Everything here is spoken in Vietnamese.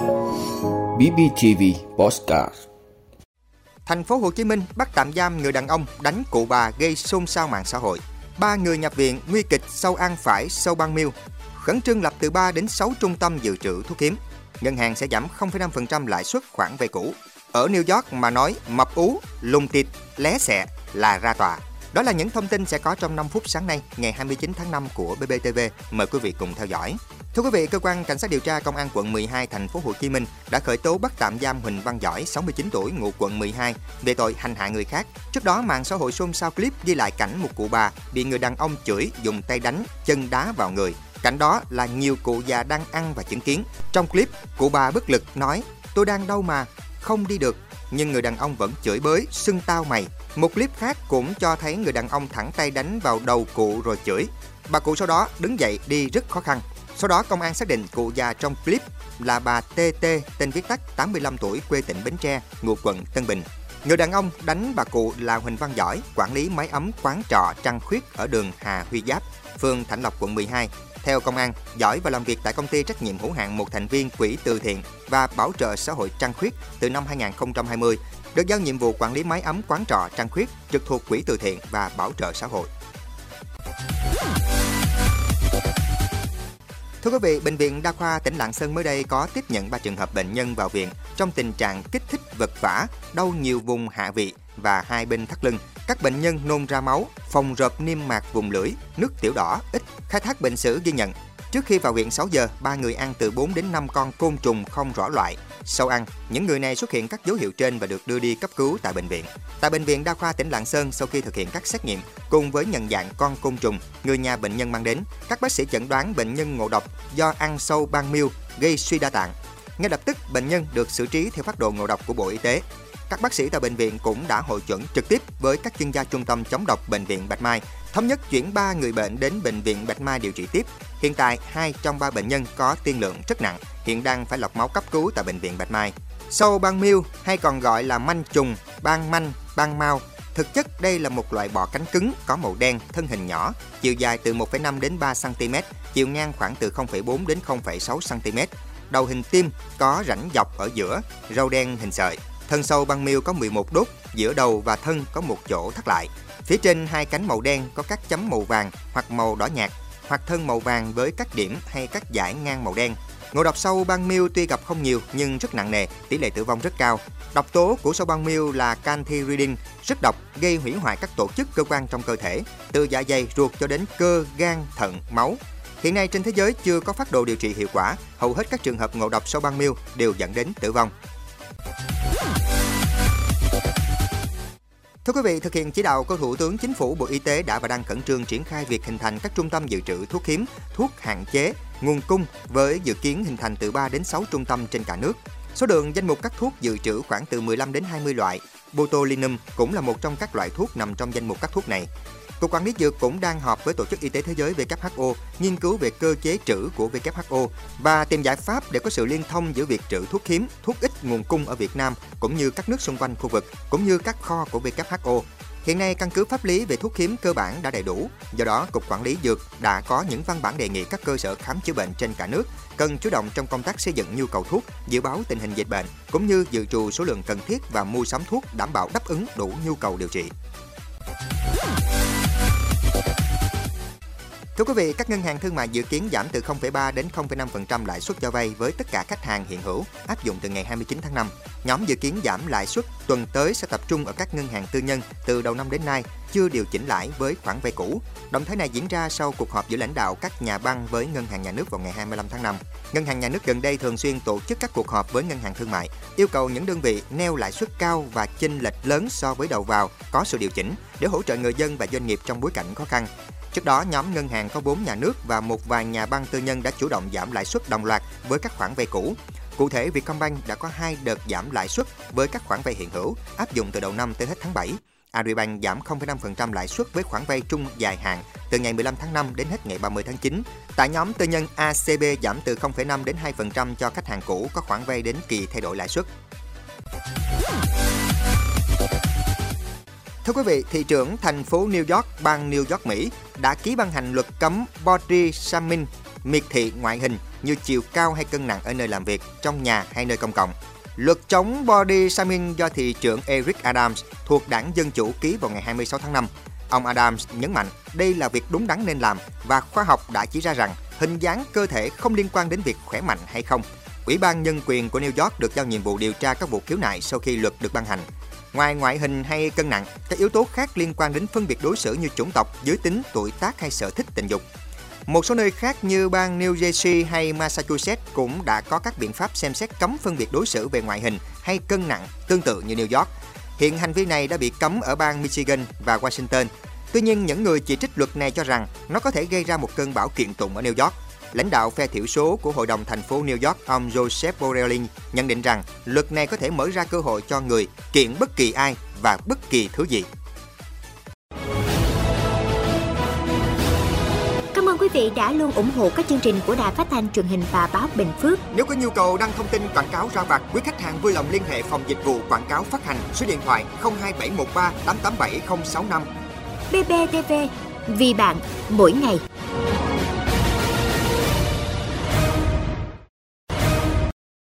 BBTV Postcard Thành phố Hồ Chí Minh bắt tạm giam người đàn ông đánh cụ bà gây xôn xao mạng xã hội. Ba người nhập viện nguy kịch sau ăn phải sâu băng miêu. Khẩn trương lập từ 3 đến 6 trung tâm dự trữ thuốc hiếm. Ngân hàng sẽ giảm 0,5% lãi suất khoản vay cũ. Ở New York mà nói mập ú, lùng tịt, lé xẹ là ra tòa. Đó là những thông tin sẽ có trong 5 phút sáng nay, ngày 29 tháng 5 của BBTV. Mời quý vị cùng theo dõi. Thưa quý vị, cơ quan cảnh sát điều tra công an quận 12 thành phố Hồ Chí Minh đã khởi tố bắt tạm giam Huỳnh Văn Giỏi, 69 tuổi, ngụ quận 12 về tội hành hạ người khác. Trước đó, mạng xã hội xôn xao clip ghi lại cảnh một cụ bà bị người đàn ông chửi dùng tay đánh, chân đá vào người. Cảnh đó là nhiều cụ già đang ăn và chứng kiến. Trong clip, cụ bà bất lực nói: "Tôi đang đau mà, không đi được." Nhưng người đàn ông vẫn chửi bới, xưng tao mày. Một clip khác cũng cho thấy người đàn ông thẳng tay đánh vào đầu cụ rồi chửi. Bà cụ sau đó đứng dậy đi rất khó khăn. Sau đó, công an xác định cụ già trong clip là bà TT, tên viết tắt 85 tuổi, quê tỉnh Bến Tre, ngụ quận Tân Bình. Người đàn ông đánh bà cụ là Huỳnh Văn Giỏi, quản lý máy ấm quán trọ Trăng Khuyết ở đường Hà Huy Giáp, phường Thạnh Lộc, quận 12. Theo công an, Giỏi và làm việc tại công ty trách nhiệm hữu hạn một thành viên quỹ từ thiện và bảo trợ xã hội Trăng Khuyết từ năm 2020, được giao nhiệm vụ quản lý máy ấm quán trọ Trăng Khuyết trực thuộc quỹ từ thiện và bảo trợ xã hội. Thưa quý vị, Bệnh viện Đa khoa tỉnh Lạng Sơn mới đây có tiếp nhận 3 trường hợp bệnh nhân vào viện trong tình trạng kích thích vật vã, đau nhiều vùng hạ vị và hai bên thắt lưng. Các bệnh nhân nôn ra máu, phòng rợp niêm mạc vùng lưỡi, nước tiểu đỏ, ít. Khai thác bệnh sử ghi nhận, Trước khi vào viện 6 giờ, ba người ăn từ 4 đến 5 con côn trùng không rõ loại. Sau ăn, những người này xuất hiện các dấu hiệu trên và được đưa đi cấp cứu tại bệnh viện. Tại bệnh viện Đa khoa tỉnh Lạng Sơn, sau khi thực hiện các xét nghiệm cùng với nhận dạng con côn trùng, người nhà bệnh nhân mang đến, các bác sĩ chẩn đoán bệnh nhân ngộ độc do ăn sâu ban miêu gây suy đa tạng. Ngay lập tức, bệnh nhân được xử trí theo phác đồ ngộ độc của Bộ Y tế. Các bác sĩ tại bệnh viện cũng đã hội chuẩn trực tiếp với các chuyên gia trung tâm chống độc bệnh viện Bạch Mai, thống nhất chuyển 3 người bệnh đến bệnh viện Bạch Mai điều trị tiếp. Hiện tại, hai trong ba bệnh nhân có tiên lượng rất nặng, hiện đang phải lọc máu cấp cứu tại bệnh viện Bạch Mai. Sâu ban miêu hay còn gọi là manh trùng, ban manh, ban mau Thực chất đây là một loại bọ cánh cứng có màu đen, thân hình nhỏ, chiều dài từ 1,5 đến 3 cm, chiều ngang khoảng từ 0,4 đến 0,6 cm. Đầu hình tim có rãnh dọc ở giữa, râu đen hình sợi. Thân sâu băng miêu có 11 đốt, giữa đầu và thân có một chỗ thắt lại. Phía trên hai cánh màu đen có các chấm màu vàng hoặc màu đỏ nhạt, hoặc thân màu vàng với các điểm hay các dải ngang màu đen. Ngộ độc sâu băng miêu tuy gặp không nhiều nhưng rất nặng nề, tỷ lệ tử vong rất cao. Độc tố của sâu băng miêu là canthiridin, rất độc, gây hủy hoại các tổ chức cơ quan trong cơ thể, từ dạ dày, ruột cho đến cơ, gan, thận, máu. Hiện nay trên thế giới chưa có phát đồ điều trị hiệu quả, hầu hết các trường hợp ngộ độc sâu băng miêu đều dẫn đến tử vong. Thưa quý vị, thực hiện chỉ đạo của Thủ tướng Chính phủ, Bộ Y tế đã và đang khẩn trương triển khai việc hình thành các trung tâm dự trữ thuốc hiếm, thuốc hạn chế, nguồn cung với dự kiến hình thành từ 3 đến 6 trung tâm trên cả nước. Số lượng danh mục các thuốc dự trữ khoảng từ 15 đến 20 loại. Botulinum cũng là một trong các loại thuốc nằm trong danh mục các thuốc này. Cục Quản lý Dược cũng đang họp với Tổ chức Y tế Thế giới WHO nghiên cứu về cơ chế trữ của WHO và tìm giải pháp để có sự liên thông giữa việc trữ thuốc hiếm, thuốc ít nguồn cung ở Việt Nam cũng như các nước xung quanh khu vực, cũng như các kho của WHO. Hiện nay, căn cứ pháp lý về thuốc hiếm cơ bản đã đầy đủ, do đó Cục Quản lý Dược đã có những văn bản đề nghị các cơ sở khám chữa bệnh trên cả nước cần chủ động trong công tác xây dựng nhu cầu thuốc, dự báo tình hình dịch bệnh, cũng như dự trù số lượng cần thiết và mua sắm thuốc đảm bảo đáp ứng đủ nhu cầu điều trị. Thưa quý vị, các ngân hàng thương mại dự kiến giảm từ 0,3 đến 0,5% lãi suất cho vay với tất cả khách hàng hiện hữu áp dụng từ ngày 29 tháng 5. Nhóm dự kiến giảm lãi suất tuần tới sẽ tập trung ở các ngân hàng tư nhân từ đầu năm đến nay chưa điều chỉnh lãi với khoản vay cũ. Động thái này diễn ra sau cuộc họp giữa lãnh đạo các nhà băng với ngân hàng nhà nước vào ngày 25 tháng 5. Ngân hàng nhà nước gần đây thường xuyên tổ chức các cuộc họp với ngân hàng thương mại, yêu cầu những đơn vị neo lãi suất cao và chênh lệch lớn so với đầu vào có sự điều chỉnh để hỗ trợ người dân và doanh nghiệp trong bối cảnh khó khăn. Trước đó, nhóm ngân hàng có vốn nhà nước và một vài nhà băng tư nhân đã chủ động giảm lãi suất đồng loạt với các khoản vay cũ. Cụ thể, Vietcombank đã có hai đợt giảm lãi suất với các khoản vay hiện hữu áp dụng từ đầu năm tới hết tháng 7. Agribank giảm 0,5% lãi suất với khoản vay trung dài hạn từ ngày 15 tháng 5 đến hết ngày 30 tháng 9. Tại nhóm tư nhân ACB giảm từ 0,5 đến 2% cho khách hàng cũ có khoản vay đến kỳ thay đổi lãi suất. Thưa quý vị, thị trưởng thành phố New York, bang New York, Mỹ đã ký ban hành luật cấm body shaming, miệt thị ngoại hình như chiều cao hay cân nặng ở nơi làm việc, trong nhà hay nơi công cộng. Luật chống body shaming do thị trưởng Eric Adams thuộc đảng Dân Chủ ký vào ngày 26 tháng 5. Ông Adams nhấn mạnh đây là việc đúng đắn nên làm và khoa học đã chỉ ra rằng hình dáng cơ thể không liên quan đến việc khỏe mạnh hay không. Ủy ban Nhân quyền của New York được giao nhiệm vụ điều tra các vụ khiếu nại sau khi luật được ban hành. Ngoài ngoại hình hay cân nặng, các yếu tố khác liên quan đến phân biệt đối xử như chủng tộc, giới tính, tuổi tác hay sở thích tình dục. Một số nơi khác như bang New Jersey hay Massachusetts cũng đã có các biện pháp xem xét cấm phân biệt đối xử về ngoại hình hay cân nặng tương tự như New York. Hiện hành vi này đã bị cấm ở bang Michigan và Washington. Tuy nhiên, những người chỉ trích luật này cho rằng nó có thể gây ra một cơn bão kiện tụng ở New York. Lãnh đạo phe thiểu số của Hội đồng thành phố New York, ông Joseph Borrelli nhận định rằng luật này có thể mở ra cơ hội cho người kiện bất kỳ ai và bất kỳ thứ gì. Cảm ơn quý vị đã luôn ủng hộ các chương trình của Đài Phát thanh truyền hình và báo Bình Phước. Nếu có nhu cầu đăng thông tin quảng cáo ra vặt, quý khách hàng vui lòng liên hệ phòng dịch vụ quảng cáo phát hành số điện thoại 02713 887065. BBTV, vì bạn, mỗi ngày.